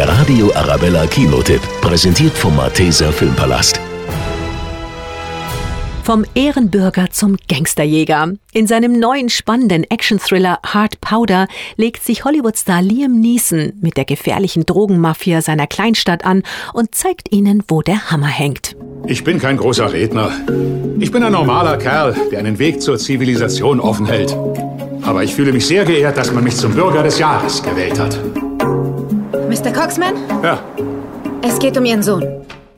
Der Radio Arabella Kinotipp, präsentiert vom Malteser Filmpalast. Vom Ehrenbürger zum Gangsterjäger. In seinem neuen spannenden Action-Thriller Hard Powder legt sich Hollywood-Star Liam Neeson mit der gefährlichen Drogenmafia seiner Kleinstadt an und zeigt ihnen, wo der Hammer hängt. Ich bin kein großer Redner. Ich bin ein normaler Kerl, der einen Weg zur Zivilisation offen hält. Aber ich fühle mich sehr geehrt, dass man mich zum Bürger des Jahres gewählt hat. Mr. Coxman? Ja, Es geht um Ihren Sohn.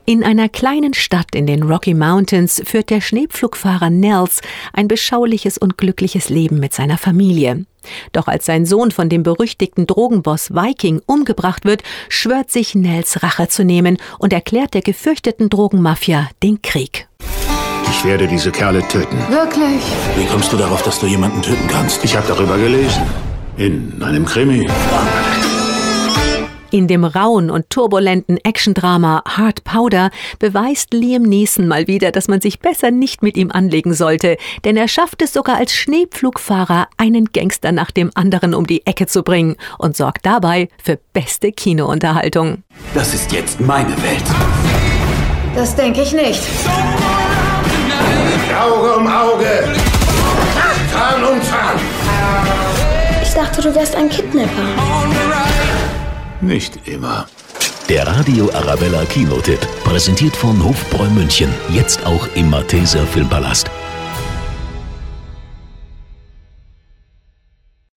In einer kleinen Stadt in den Rocky Mountains führt der Schneepflugfahrer Nels ein beschauliches und glückliches Leben mit seiner Familie. Doch als sein Sohn von dem berüchtigten Drogenboss Viking umgebracht wird, schwört sich Nels Rache zu nehmen und erklärt der gefürchteten Drogenmafia den Krieg. ich werde diese Kerle töten. Wirklich? Wie kommst du darauf, dass du jemanden töten kannst? Ich habe darüber gelesen. In einem Krimi. In dem rauen und turbulenten Actiondrama Hard Powder beweist Liam Neeson mal wieder, dass man sich besser nicht mit ihm anlegen sollte, denn er schafft es sogar als Schneepflugfahrer, einen Gangster nach dem anderen um die Ecke zu bringen und sorgt dabei für beste Kinounterhaltung. Das ist jetzt meine Welt. Das denke ich nicht. Auge um Auge. Zahn um Zahn. Ich dachte, du wärst ein Kidnapper. Nicht immer. Der Radio Arabella Kinotipp, präsentiert von Hofbräu München, jetzt auch im Malteser Filmpalast.